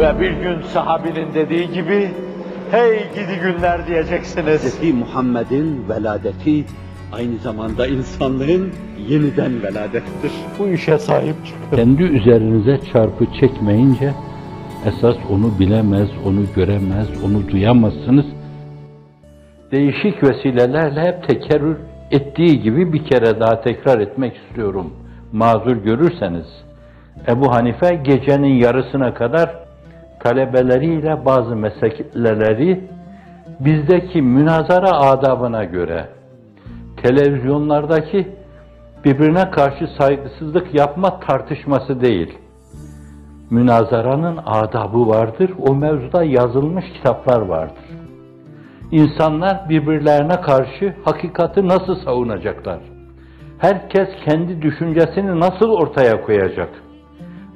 Ve bir gün sahabinin dediği gibi, hey gidi günler diyeceksiniz. Hz. Muhammed'in veladeti aynı zamanda insanlığın yeniden veladettir. Bu işe sahip çıkın. Kendi üzerinize çarpı çekmeyince esas onu bilemez, onu göremez, onu duyamazsınız. Değişik vesilelerle hep tekerrür ettiği gibi bir kere daha tekrar etmek istiyorum. Mazur görürseniz. Ebu Hanife gecenin yarısına kadar talebeleriyle bazı meseleleri bizdeki münazara adabına göre televizyonlardaki birbirine karşı saygısızlık yapma tartışması değil. Münazaranın adabı vardır. O mevzuda yazılmış kitaplar vardır. İnsanlar birbirlerine karşı hakikati nasıl savunacaklar? Herkes kendi düşüncesini nasıl ortaya koyacak?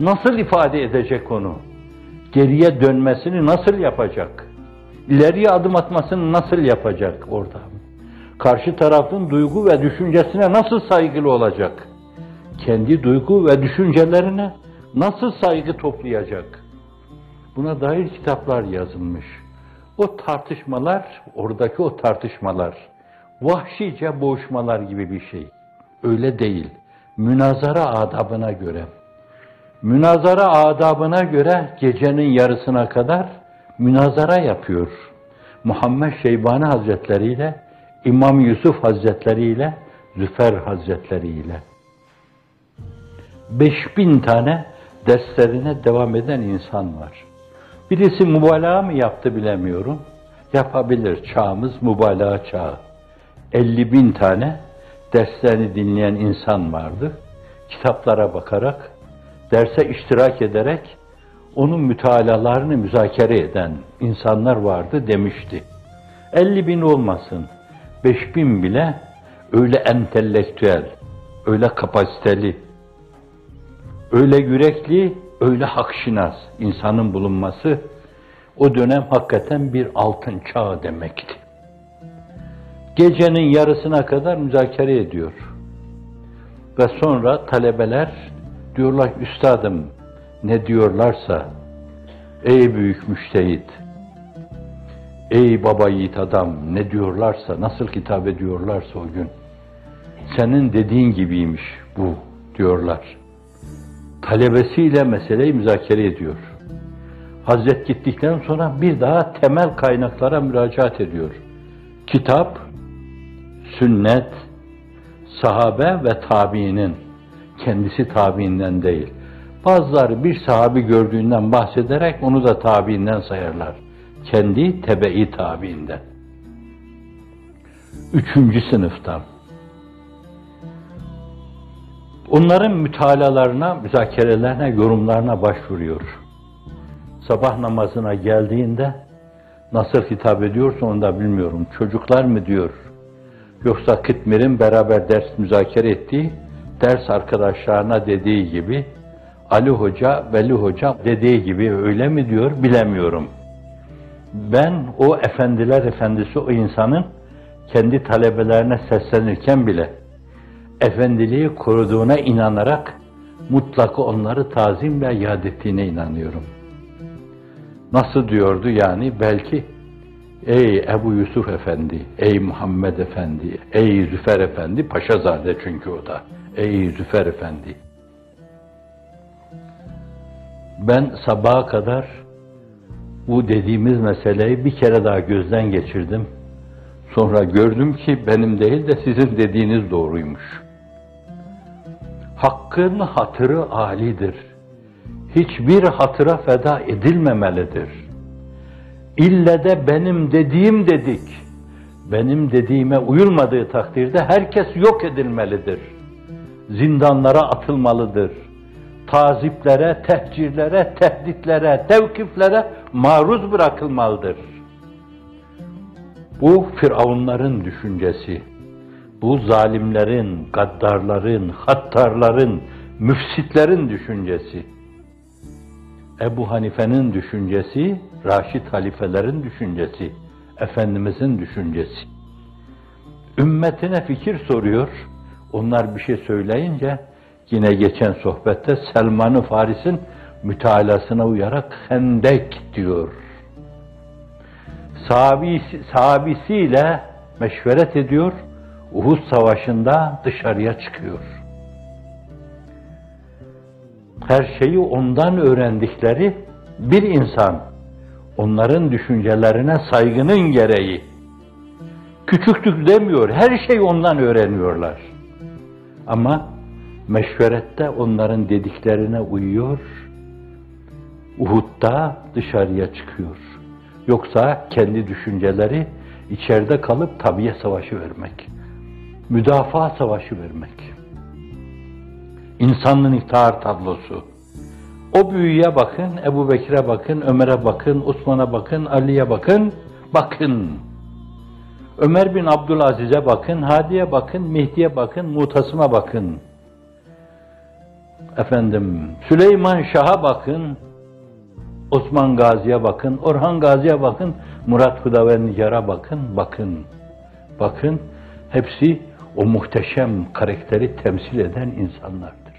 Nasıl ifade edecek onu? Geriye dönmesini nasıl yapacak? İleriye adım atmasını nasıl yapacak orada? Karşı tarafın duygu ve düşüncesine nasıl saygılı olacak? Kendi duygu ve düşüncelerine nasıl saygı toplayacak? Buna dair kitaplar yazılmış. O tartışmalar, oradaki o tartışmalar, vahşice boğuşmalar gibi bir şey. Öyle değil. Münazara adabına göre. Münazara adabına göre gecenin yarısına kadar münazara yapıyor. Muhammed Şeybani Hazretleri ile İmam Yusuf Hazretleri ile Züfer Hazretleri ile. 5000 tane derslerine devam eden insan var. Birisi mübalağa mı yaptı bilemiyorum. Yapabilir. Çağımız mübalağa çağı. 50 bin tane derslerini dinleyen insan vardı. Kitaplara bakarak, derse iştirak ederek onun mütalalarını müzakere eden insanlar vardı demişti. 50 bin olmasın, 5 bin bile öyle entelektüel, öyle kapasiteli, öyle yürekli, öyle hakşinas insanın bulunması o dönem hakikaten bir altın çağ demekti. Gecenin yarısına kadar müzakere ediyor. Ve sonra talebeler diyorlar üstadım ne diyorlarsa ey büyük müştehit ey baba yiğit adam ne diyorlarsa nasıl hitap ediyorlarsa o gün senin dediğin gibiymiş bu diyorlar talebesiyle meseleyi müzakere ediyor. Hazret gittikten sonra bir daha temel kaynaklara müracaat ediyor. Kitap, sünnet, sahabe ve tabiinin, kendisi tabiinden değil. Bazıları bir sahabi gördüğünden bahsederek onu da tabiinden sayarlar. Kendi tebe-i tabiinden. Üçüncü sınıftan. Onların mütalalarına, müzakerelerine, yorumlarına başvuruyor. Sabah namazına geldiğinde nasıl hitap ediyorsa onu da bilmiyorum. Çocuklar mı diyor? Yoksa Kıtmir'in beraber ders müzakere ettiği ders arkadaşlarına dediği gibi Ali Hoca, Veli Hoca dediği gibi öyle mi diyor bilemiyorum. Ben o efendiler efendisi o insanın kendi talebelerine seslenirken bile efendiliği koruduğuna inanarak mutlaka onları tazim ve yad ettiğine inanıyorum. Nasıl diyordu yani belki ey Ebu Yusuf Efendi, ey Muhammed Efendi, ey Züfer Efendi, Paşazade çünkü o da, ey Züfer Efendi. Ben sabaha kadar bu dediğimiz meseleyi bir kere daha gözden geçirdim. Sonra gördüm ki benim değil de sizin dediğiniz doğruymuş. Hakkın hatırı alidir. Hiçbir hatıra feda edilmemelidir. İlle de benim dediğim dedik. Benim dediğime uyulmadığı takdirde herkes yok edilmelidir. Zindanlara atılmalıdır. Taziplere, tehcirlere, tehditlere, tevkiflere maruz bırakılmalıdır. Bu Firavunların düşüncesi bu zalimlerin, gaddarların, hattarların, müfsitlerin düşüncesi. Ebu Hanife'nin düşüncesi, Raşid halifelerin düşüncesi, Efendimizin düşüncesi. Ümmetine fikir soruyor, onlar bir şey söyleyince, yine geçen sohbette Selman-ı Faris'in mütalasına uyarak hendek diyor. Sahabisi, sahabisiyle meşveret ediyor, Uhud Savaşı'nda dışarıya çıkıyor. Her şeyi ondan öğrendikleri bir insan, onların düşüncelerine saygının gereği, küçüktük demiyor, her şeyi ondan öğreniyorlar. Ama meşverette onların dediklerine uyuyor, Uhud'da dışarıya çıkıyor. Yoksa kendi düşünceleri içeride kalıp tabiye savaşı vermek, müdafaa savaşı vermek. İnsanlığın ihtihar tablosu. O büyüye bakın, Ebu Bekir'e bakın, Ömer'e bakın, Osman'a bakın, Ali'ye bakın, bakın. Ömer bin Abdülaziz'e bakın, Hadi'ye bakın, Mehdi'ye bakın, Mutasım'a bakın. Efendim, Süleyman Şah'a bakın, Osman Gazi'ye bakın, Orhan Gazi'ye bakın, Murat Hudavendigar'a bakın, bakın. Bakın, hepsi o muhteşem karakteri temsil eden insanlardır.